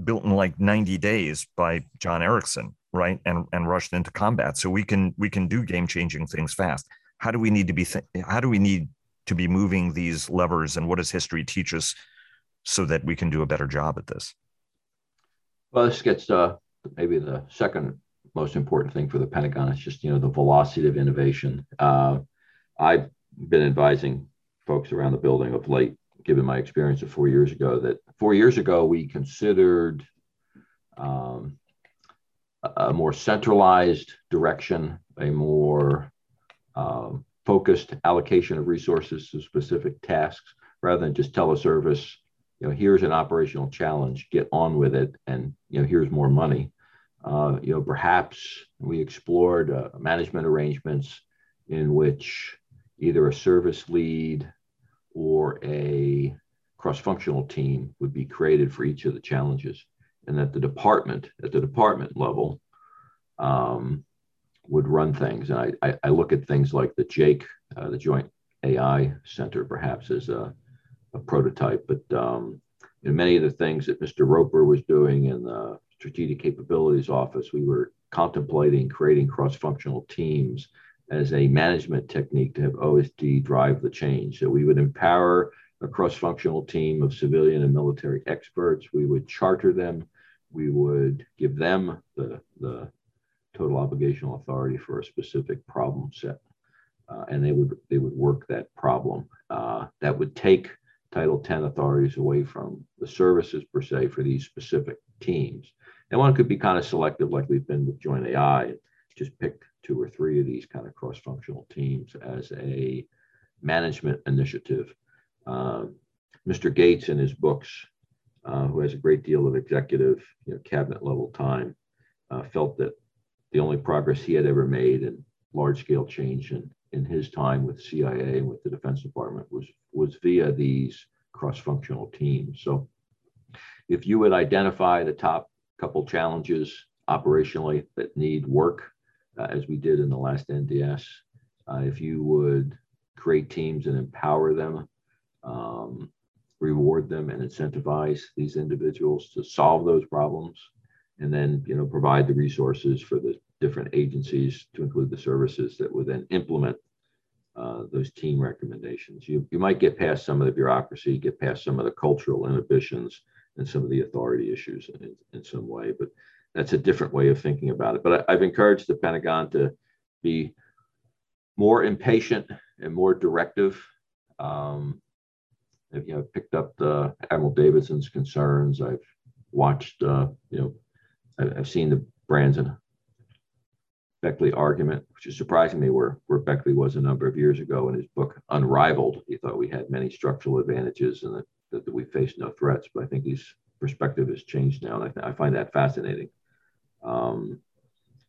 built in like 90 days by John Ericsson, right, and and rushed into combat. So we can we can do game-changing things fast. How do we need to be? Th- how do we need to be moving these levers and what does history teach us so that we can do a better job at this. Well this gets uh, maybe the second most important thing for the pentagon is just you know the velocity of innovation. Uh, i've been advising folks around the building of late given my experience of four years ago that four years ago we considered um, a more centralized direction a more um, focused allocation of resources to specific tasks rather than just teleservice you know here's an operational challenge get on with it and you know here's more money. Uh, you know perhaps we explored uh, management arrangements in which either a service lead or a cross-functional team would be created for each of the challenges and that the department at the department level um, would run things. And I, I, I, look at things like the JAIC uh, the joint ai center perhaps as a, a prototype but um, in many of the things that mr roper was doing in the strategic capabilities office we were contemplating creating cross-functional teams as a management technique to have OSD drive the change. So we would empower a cross-functional team of civilian and military experts. We would charter them. We would give them the, the total obligational authority for a specific problem set. Uh, and they would they would work that problem. Uh, that would take Title 10 authorities away from the services per se for these specific teams. And one could be kind of selective, like we've been with Joint AI, just pick two or three of these kind of cross-functional teams as a management initiative. Uh, Mr. Gates in his books, uh, who has a great deal of executive, you know, cabinet level time, uh, felt that the only progress he had ever made in large-scale change in, in his time with CIA and with the Defense Department was was via these cross-functional teams. So, if you would identify the top couple challenges operationally that need work uh, as we did in the last NDS. Uh, if you would create teams and empower them, um, reward them and incentivize these individuals to solve those problems, and then you know provide the resources for the different agencies to include the services that would then implement uh, those team recommendations. You, you might get past some of the bureaucracy, get past some of the cultural inhibitions and some of the authority issues in, in some way, but that's a different way of thinking about it. But I, have encouraged the Pentagon to be more impatient and more directive. Um, I've you know, picked up the Admiral Davidson's concerns. I've watched, uh, you know, I, have seen the Branson Beckley argument, which is surprising me where, where Beckley was a number of years ago in his book Unrivaled. He thought we had many structural advantages and that, that, that we faced no threats. But I think his perspective has changed now. And I, I find that fascinating. Um,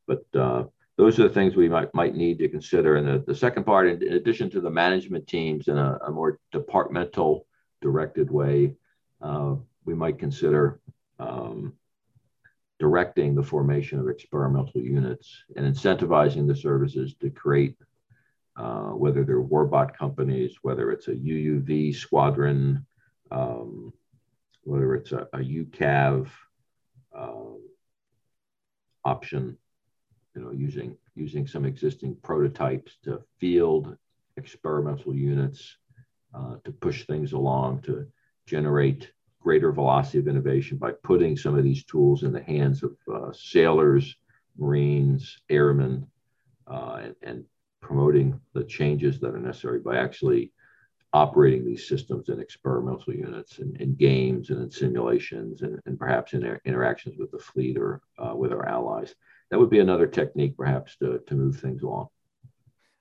but uh, those are the things we might, might need to consider. And the, the second part, in, in addition to the management teams in a, a more departmental directed way, uh, we might consider um, directing the formation of experimental units and incentivizing the services to create, uh, whether they're warbot companies, whether it's a UUV squadron, um, whether it's a, a UCAV, um, option, you know, using using some existing prototypes to field experimental units uh, to push things along to generate greater velocity of innovation by putting some of these tools in the hands of uh, sailors, Marines, airmen, uh, and, and, promoting the changes that are necessary by actually operating these systems in experimental units and in games and in simulations and, and perhaps in their interactions with the fleet or uh, with our allies. That would be another technique perhaps to, to move things along.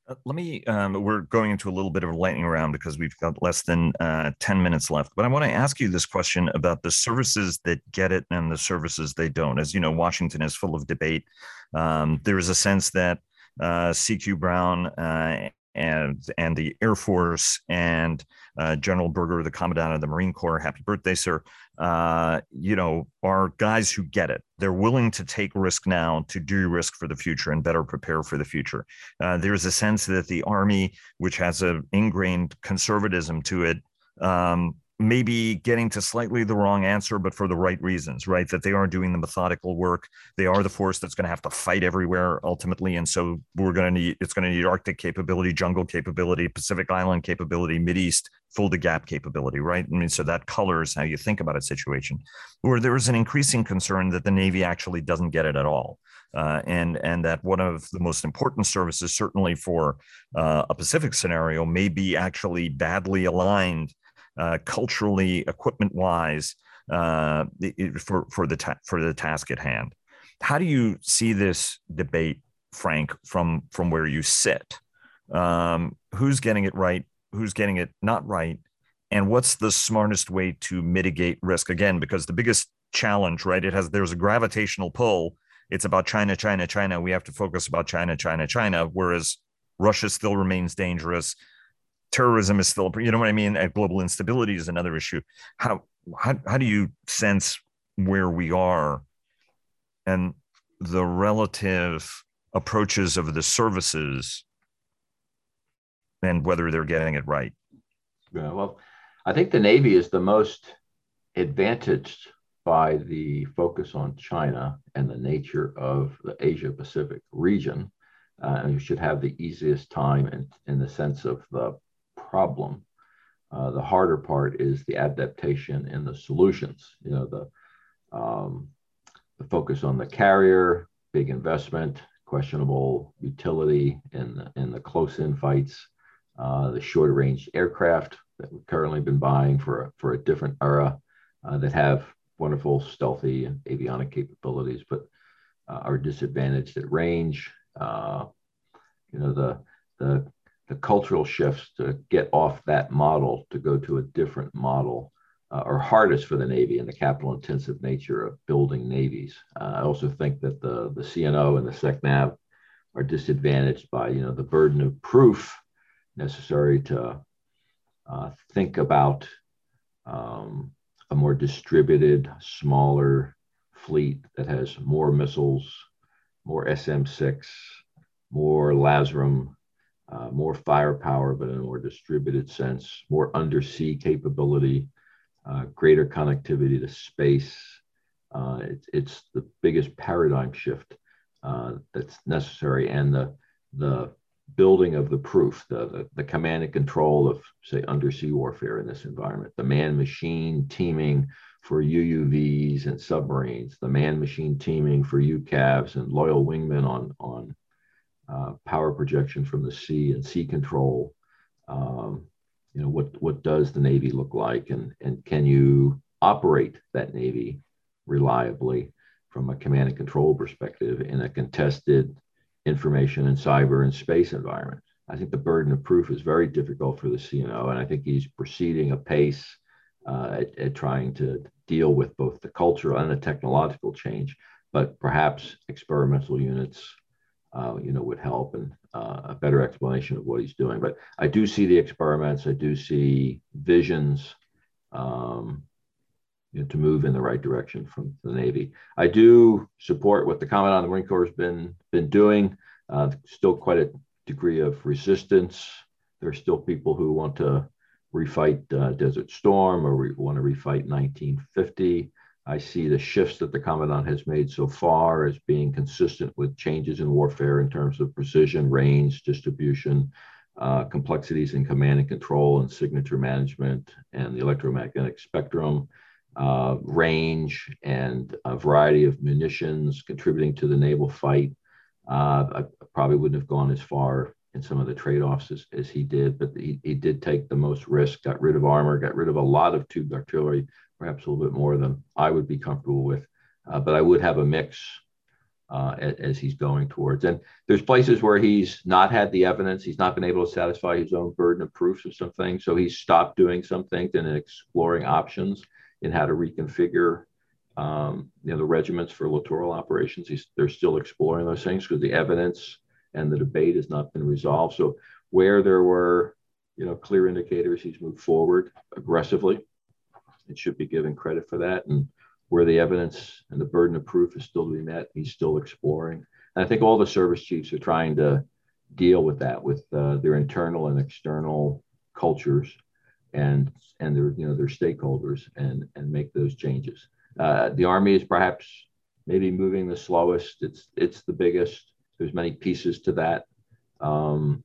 Uh, let me, um, we're going into a little bit of a lightning round because we've got less than uh, 10 minutes left. But I want to ask you this question about the services that get it and the services they don't. As you know, Washington is full of debate. Um, there is a sense that uh, CQ Brown uh, and and the Air Force and uh, General Berger, the Commandant of the Marine Corps. Happy birthday, sir! Uh, you know, are guys who get it. They're willing to take risk now to do risk for the future and better prepare for the future. Uh, there's a sense that the Army, which has an ingrained conservatism to it, um, maybe getting to slightly the wrong answer, but for the right reasons, right? That they are doing the methodical work. They are the force that's going to have to fight everywhere ultimately. And so we're going to need, it's going to need Arctic capability, jungle capability, Pacific Island capability, mid East, full the gap capability, right? I mean, so that colors how you think about a situation where there is an increasing concern that the Navy actually doesn't get it at all. Uh, and and that one of the most important services, certainly for uh, a Pacific scenario, may be actually badly aligned uh, culturally, equipment wise, uh, for for the ta- for the task at hand. How do you see this debate, Frank, from from where you sit? Um, who's getting it right? Who's getting it not right? And what's the smartest way to mitigate risk? Again, because the biggest challenge, right? It has there's a gravitational pull. It's about China, China, China. We have to focus about China, China, China. Whereas Russia still remains dangerous. Terrorism is still, you know what I mean? Global instability is another issue. How, how, how do you sense where we are and the relative approaches of the services and whether they're getting it right? Yeah, well, I think the Navy is the most advantaged by the focus on China and the nature of the Asia Pacific region. Uh, and you should have the easiest time in, in the sense of the problem. Uh, the harder part is the adaptation and the solutions. You know, the, um, the focus on the carrier, big investment, questionable utility in the, in the close-in fights, uh, the short-range aircraft that we've currently been buying for, for a different era uh, that have wonderful stealthy avionic capabilities, but uh, are disadvantaged at range. Uh, you know, the, the, the cultural shifts to get off that model to go to a different model are hardest for the Navy and the capital intensive nature of building navies. I also think that the, the CNO and the SECNAV are disadvantaged by, you know, the burden of proof necessary to uh, think about um, a more distributed, smaller fleet that has more missiles, more SM6, more LRASM, uh, more firepower, but in a more distributed sense, more undersea capability, uh, greater connectivity to space. Uh, it, it's the biggest paradigm shift uh, that's necessary, and the the building of the proof, the, the, the, command and control of, say, undersea warfare in this environment, the man machine teaming for UUVs and submarines, the man machine teaming for UCAVs and loyal wingmen on, on uh, power projection from the sea and sea control. Um, you know, what, what does the Navy look like and, and can you operate that Navy reliably from a command and control perspective in a contested information and cyber and space environment. I think the burden of proof is very difficult for the CNO, and I think he's proceeding apace uh, at, at trying to deal with both the cultural and the technological change. But perhaps experimental units, uh, you know, would help and uh, a better explanation of what he's doing. But I do see the experiments. I do see visions. Um, you know, to move in the right direction from the Navy. I do support what the Commandant of the Marine Corps has been been doing. Uh, still quite a degree of resistance. There are still people who want to refight uh, Desert Storm or re- want to refight 1950. I see the shifts that the Commandant has made so far as being consistent with changes in warfare in terms of precision, range, distribution, uh, complexities in command and control and signature management and the electromagnetic spectrum uh, range and a variety of munitions contributing to the naval fight. Uh, I probably wouldn't have gone as far in some of the trade-offs as, as he did, but he, he did take the most risk, got rid of armor, got rid of a lot of tubed artillery, perhaps a little bit more than I would be comfortable with. Uh, but I would have a mix uh, as, as, he's going towards. And there's places where he's not had the evidence. He's not been able to satisfy his own burden of proofs of some things. So he's stopped doing some things and exploring options in how to reconfigure um, you know, the regiments for littoral operations. He's, they're still exploring those things because the evidence and the debate has not been resolved. So where there were, you know, clear indicators, he's moved forward aggressively. It should be given credit for that. And where the evidence and the burden of proof is still to be met, he's still exploring. And I think all the service chiefs are trying to deal with that, with uh, their internal and external cultures and and their you know their stakeholders and and make those changes. Uh, the army is perhaps maybe moving the slowest. It's it's the biggest. There's many pieces to that. Um,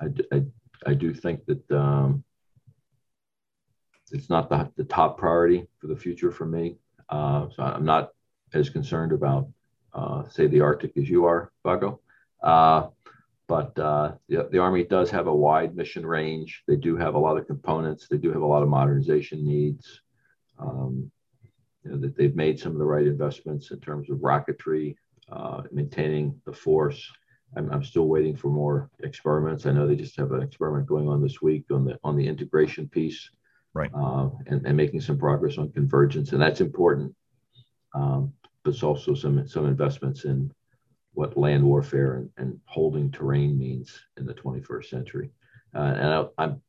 I, I, I do think that um, it's not the, the top priority for the future for me. Uh, so I'm not as concerned about, uh, say, the Arctic as you are, Vago. Uh, but uh, the, the, Army does have a wide mission range. They do have a lot of components. They do have a lot of modernization needs. Um, you know, that they've made some of the right investments in terms of rocketry, uh, maintaining the force. I'm, I'm, still waiting for more experiments. I know they just have an experiment going on this week on the on the integration piece, right? Uh, and, and making some progress on convergence, and that's important. Um, but it's also some some investments in what land warfare and, and holding terrain means in the 21st century. Uh, and I, am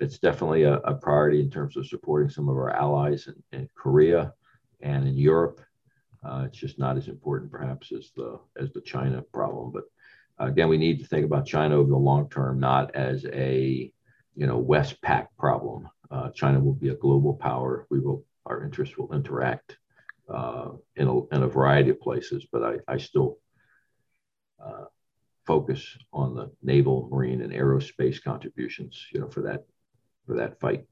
it's definitely a, a, priority in terms of supporting some of our allies in, in Korea and in Europe. Uh, it's just not as important, perhaps, as the as the China problem. But uh, again, we need to think about China over the long term, not as a you know Westpac problem. Uh, China will be a global power. We will our interests will interact uh, in a, in a variety of places, but I, I still uh, focus on the naval, marine, and aerospace contributions, you know, for that for that fight.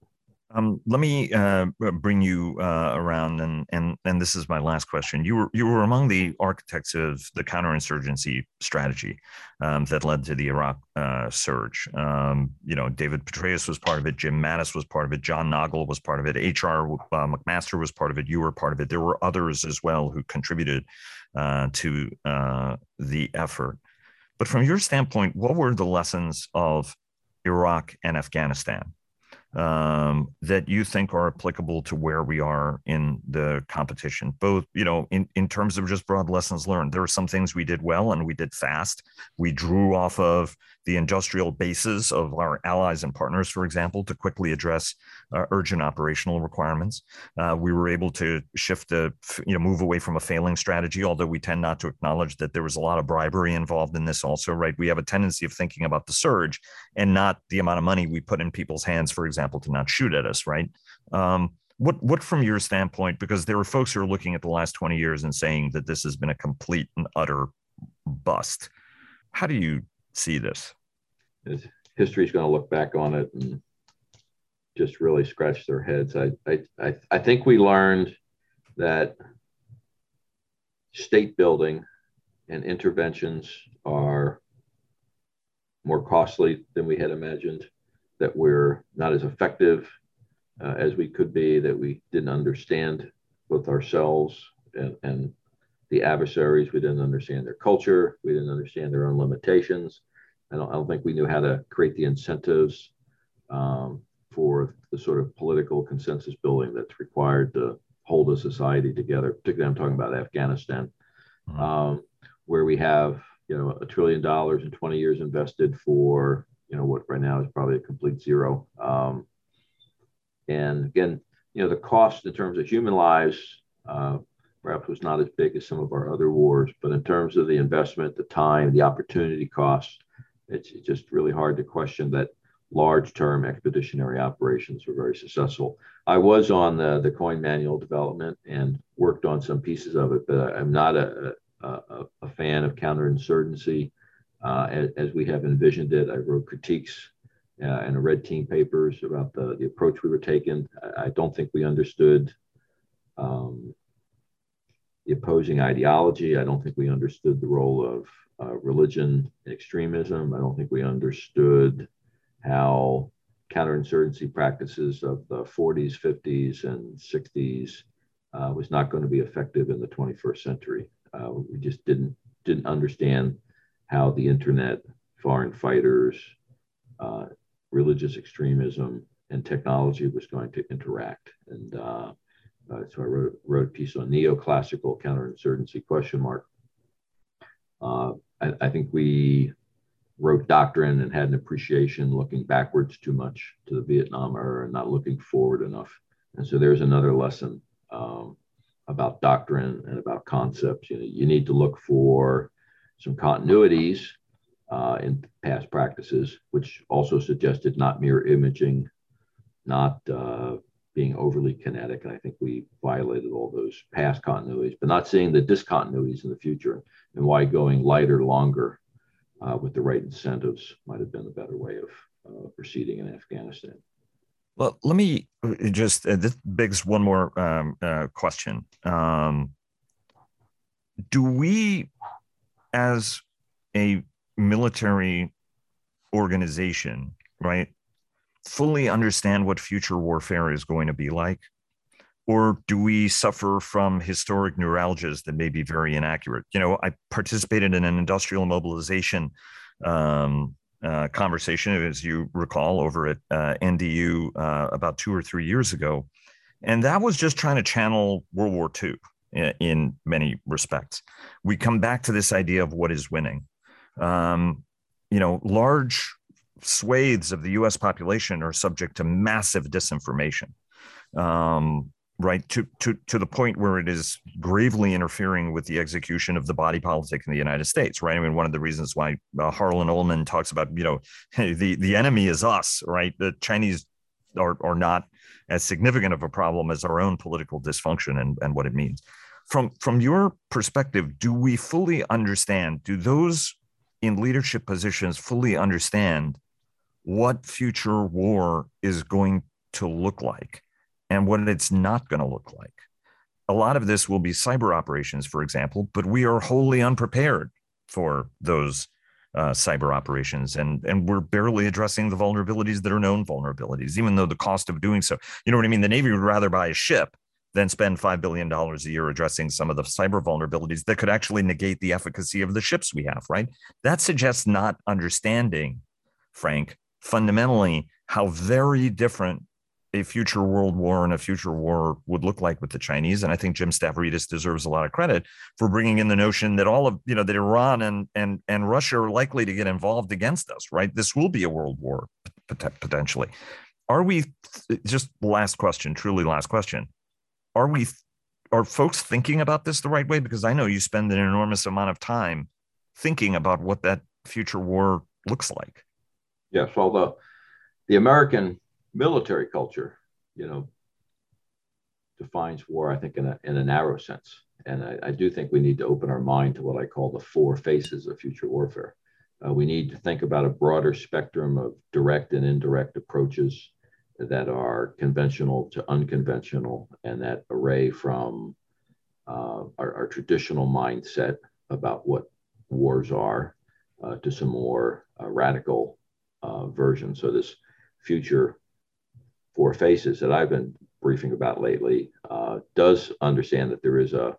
Um, let me uh, bring you uh, around, and and and this is my last question. You were you were among the architects of the counterinsurgency strategy um, that led to the Iraq uh, surge. Um, you know, David Petraeus was part of it. Jim Mattis was part of it. John Nagl was part of it. H.R. Uh, McMaster was part of it. You were part of it. There were others as well who contributed uh, to uh, the effort. But from your standpoint, what were the lessons of Iraq and Afghanistan? Um, that you think are applicable to where we are in the competition both you know in, in terms of just broad lessons learned. There are some things we did well and we did fast. We drew off of the industrial bases of our allies and partners for example to quickly address uh, urgent operational requirements. Uh, we were able to shift the you know move away from a failing strategy although we tend not to acknowledge that there was a lot of bribery involved in this also right? We have a tendency of thinking about the surge and not the amount of money we put in people's hands for example example, to not shoot at us, right? Um, what what from your standpoint, because there are folks who are looking at the last 20 years and saying that this has been a complete and utter bust. How do you see this? History is going to look back on it and just really scratch their heads. I, I, I think we learned that state building and interventions are more costly than we had imagined that we're not as effective uh, as we could be, that we didn't understand both ourselves and, and the adversaries. We didn't understand their culture. We didn't understand their own limitations. I don't, I don't think we knew how to create the incentives um, for the sort of political consensus building that's required to hold a society together. Particularly, I'm talking about Afghanistan, mm-hmm. um, where we have you know a trillion dollars in 20 years invested for you know what right now is probably a complete zero. Um, and again, you know the cost in terms of human lives uh, perhaps was not as big as some of our other wars, but in terms of the investment, the time, the opportunity costs, it's, just really hard to question that large term expeditionary operations were very successful. I was on the, the coin manual development and worked on some pieces of it, but I'm not a, a, a fan of counterinsurgency uh, as, as, we have envisioned it. I wrote critiques uh, and red team papers about the, the approach we were taking. I, I don't think we understood um, the opposing ideology. I don't think we understood the role of uh, religion and extremism. I don't think we understood how counterinsurgency practices of the 40s, 50s, and 60s uh, was not going to be effective in the 21st century. Uh, we just didn't didn't understand how the internet, foreign fighters, uh, religious extremism, and technology was going to interact. And uh, uh, so I wrote, wrote a piece on neoclassical counterinsurgency question mark. Uh, I, I, think we wrote doctrine and had an appreciation looking backwards too much to the Vietnam era and not looking forward enough. And so there's another lesson um, about doctrine and about concepts. You know, you need to look for some continuities uh, in past practices, which also suggested not mirror imaging, not uh, being overly kinetic. And I think we violated all those past continuities, but not seeing the discontinuities in the future and why going lighter longer uh, with the right incentives might have been a better way of uh, proceeding in Afghanistan. Well, let me uh, just, uh, this begs one more um, question. Um, do we as a military organization, right, fully understand what future warfare is going to be like? Or do we suffer from historic neuralgias that may be very inaccurate? You know, I participated in an industrial mobilization um, uh, conversation, as you recall, over at uh, NDU uh, about two or three years ago. And that was just trying to channel World War II in, many respects. We come back to this idea of what is winning. Um, you know, large swathes of the US population are subject to massive disinformation. Um, right to, to to the point where it is gravely interfering with the execution of the body politic in the United States, right? I mean, one of the reasons why uh, Harlan Ullman talks about, you know, hey, the the enemy is us, right? The Chinese are are not as significant of a problem as our own political dysfunction and and what it means. From from your perspective, do we fully understand? Do those in leadership positions fully understand what future war is going to look like? and what it's not going to look like. A lot of this will be cyber operations, for example, but we are wholly unprepared for those uh, cyber operations, and and we're barely addressing the vulnerabilities that are known vulnerabilities, even though the cost of doing so. You know what I mean? The Navy would rather buy a ship than spend $5 billion a year addressing some of the cyber vulnerabilities that could actually negate the efficacy of the ships we have, right? That suggests not understanding, Frank, fundamentally how very different a future world war and a future war would look like with the Chinese. And I think Jim Stavridis deserves a lot of credit for bringing in the notion that all of you know that Iran and and and Russia are likely to get involved against us. Right, this will be a world war potentially. Are we just last question? Truly, last question. Are we? Are folks thinking about this the right way? Because I know you spend an enormous amount of time thinking about what that future war looks like. Yes, well, the the American military culture, you know, defines war, I think, in a, in a narrow sense. And I, I, do think we need to open our mind to what I call the four faces of future warfare. Uh, we need to think about a broader spectrum of direct and indirect approaches that are conventional to unconventional and that array from uh, our, our, traditional mindset about what wars are uh, to some more uh, radical uh, versions. So, this future four faces that I've been briefing about lately uh, does understand that there is a,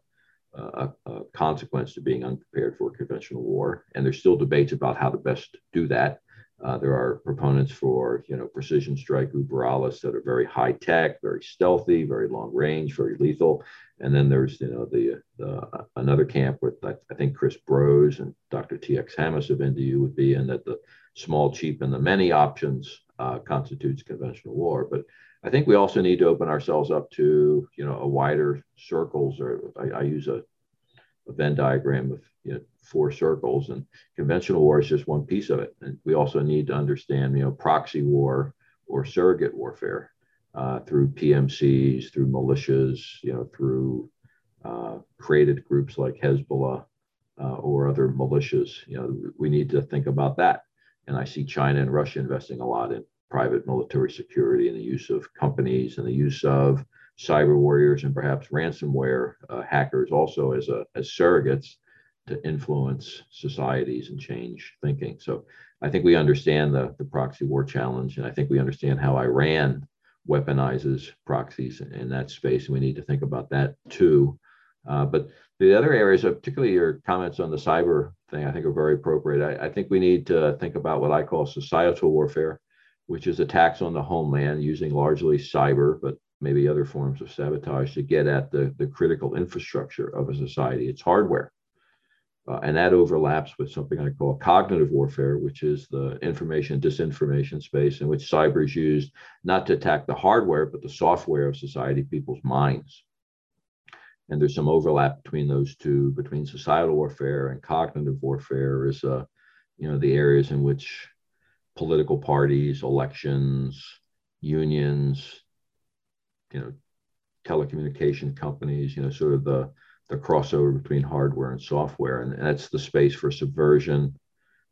a, a, consequence to being unprepared for conventional war, and there's still debates about how to best do that. Uh, there are proponents for you know precision strike Uberallis that are very high tech, very stealthy, very long range, very lethal, and then there's you know the, the another camp with I, think Chris Brose and Dr. T.X. Hammes of NDU would be in that the small, cheap, and the many options uh, constitutes conventional war. But I think we also need to open ourselves up to you know a wider circles, or I, I use a, a, Venn diagram of you know, four circles, and conventional war is just one piece of it. And we also need to understand you know proxy war or surrogate warfare uh, through PMCs, through militias, you know through uh, created groups like Hezbollah. Uh, or other militias, you know, we need to think about that and I see China and Russia investing a lot in private military security and the use of companies and the use of cyber warriors and perhaps ransomware uh, hackers also as a as surrogates to influence societies and change thinking. So I think we understand the, the proxy war challenge, and I think we understand how Iran weaponizes proxies in that space, and we need to think about that too. Uh, but the other areas, particularly your comments on the cyber thing, I think are very appropriate. I, I, think we need to think about what I call societal warfare, which is attacks on the homeland using largely cyber, but maybe other forms of sabotage to get at the, the critical infrastructure of a society. It's hardware. Uh, and that overlaps with something I call cognitive warfare, which is the information disinformation space in which cyber is used not to attack the hardware, but the software of society, people's minds and there's some overlap between those two between societal warfare and cognitive warfare is uh, you know the areas in which political parties elections unions you know telecommunication companies you know sort of the the crossover between hardware and software. And that's the space for subversion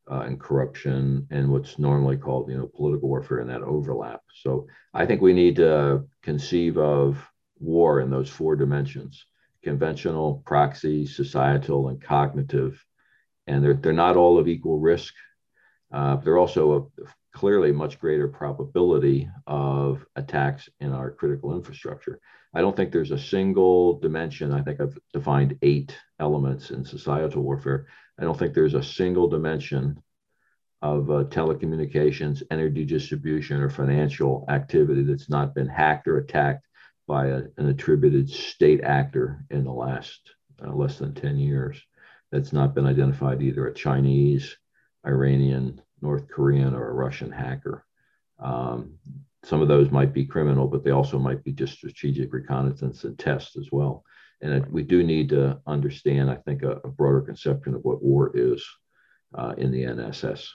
uh, and corruption and what's normally called you know political warfare and that overlap. So i think we need to conceive of war in those four dimensions conventional, proxy, societal, and cognitive. And they're, they're not all of equal risk. Uh, they're also a clearly much greater probability of attacks in our critical infrastructure. I don't think there's a single dimension. I think I've defined eight elements in societal warfare. I don't think there's a single dimension of uh, telecommunications, energy distribution, or financial activity that's not been hacked or attacked by a, an attributed state actor in the last uh, less than 10 years that's not been identified either a Chinese, Iranian, North Korean, or a Russian hacker. Um, some of those might be criminal, but they also might be just strategic reconnaissance and tests as well. And it, we do need to understand, I think, a, a broader conception of what war is uh, in the NSS.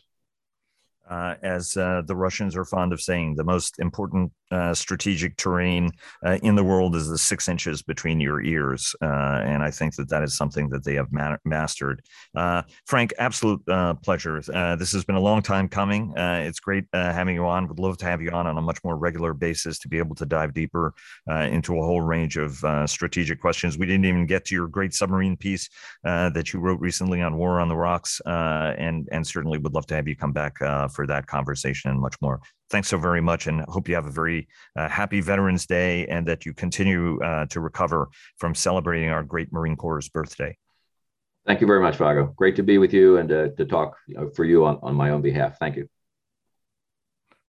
Uh, as uh, the Russians are fond of saying, the most important uh, strategic terrain uh, in the world is the six inches between your ears. Uh, and I think that that is something that they have ma- mastered. Uh, Frank, absolute uh, pleasure. Uh, this has been a long time coming. Uh, it's great having you on. Would love to have you on on a much more regular basis to be able to dive deeper into a whole range of strategic questions. We didn't even get to your great submarine piece that you wrote recently on War on the Rocks, and and certainly would love to have you come back for that conversation and much more thanks so very much and hope you have a very uh, happy Veterans Day and that you continue uh, to recover from celebrating our great Marine Corps' birthday. Thank you very much, Vago. Great to be with you and uh, to talk for you on, on my own behalf. Thank you.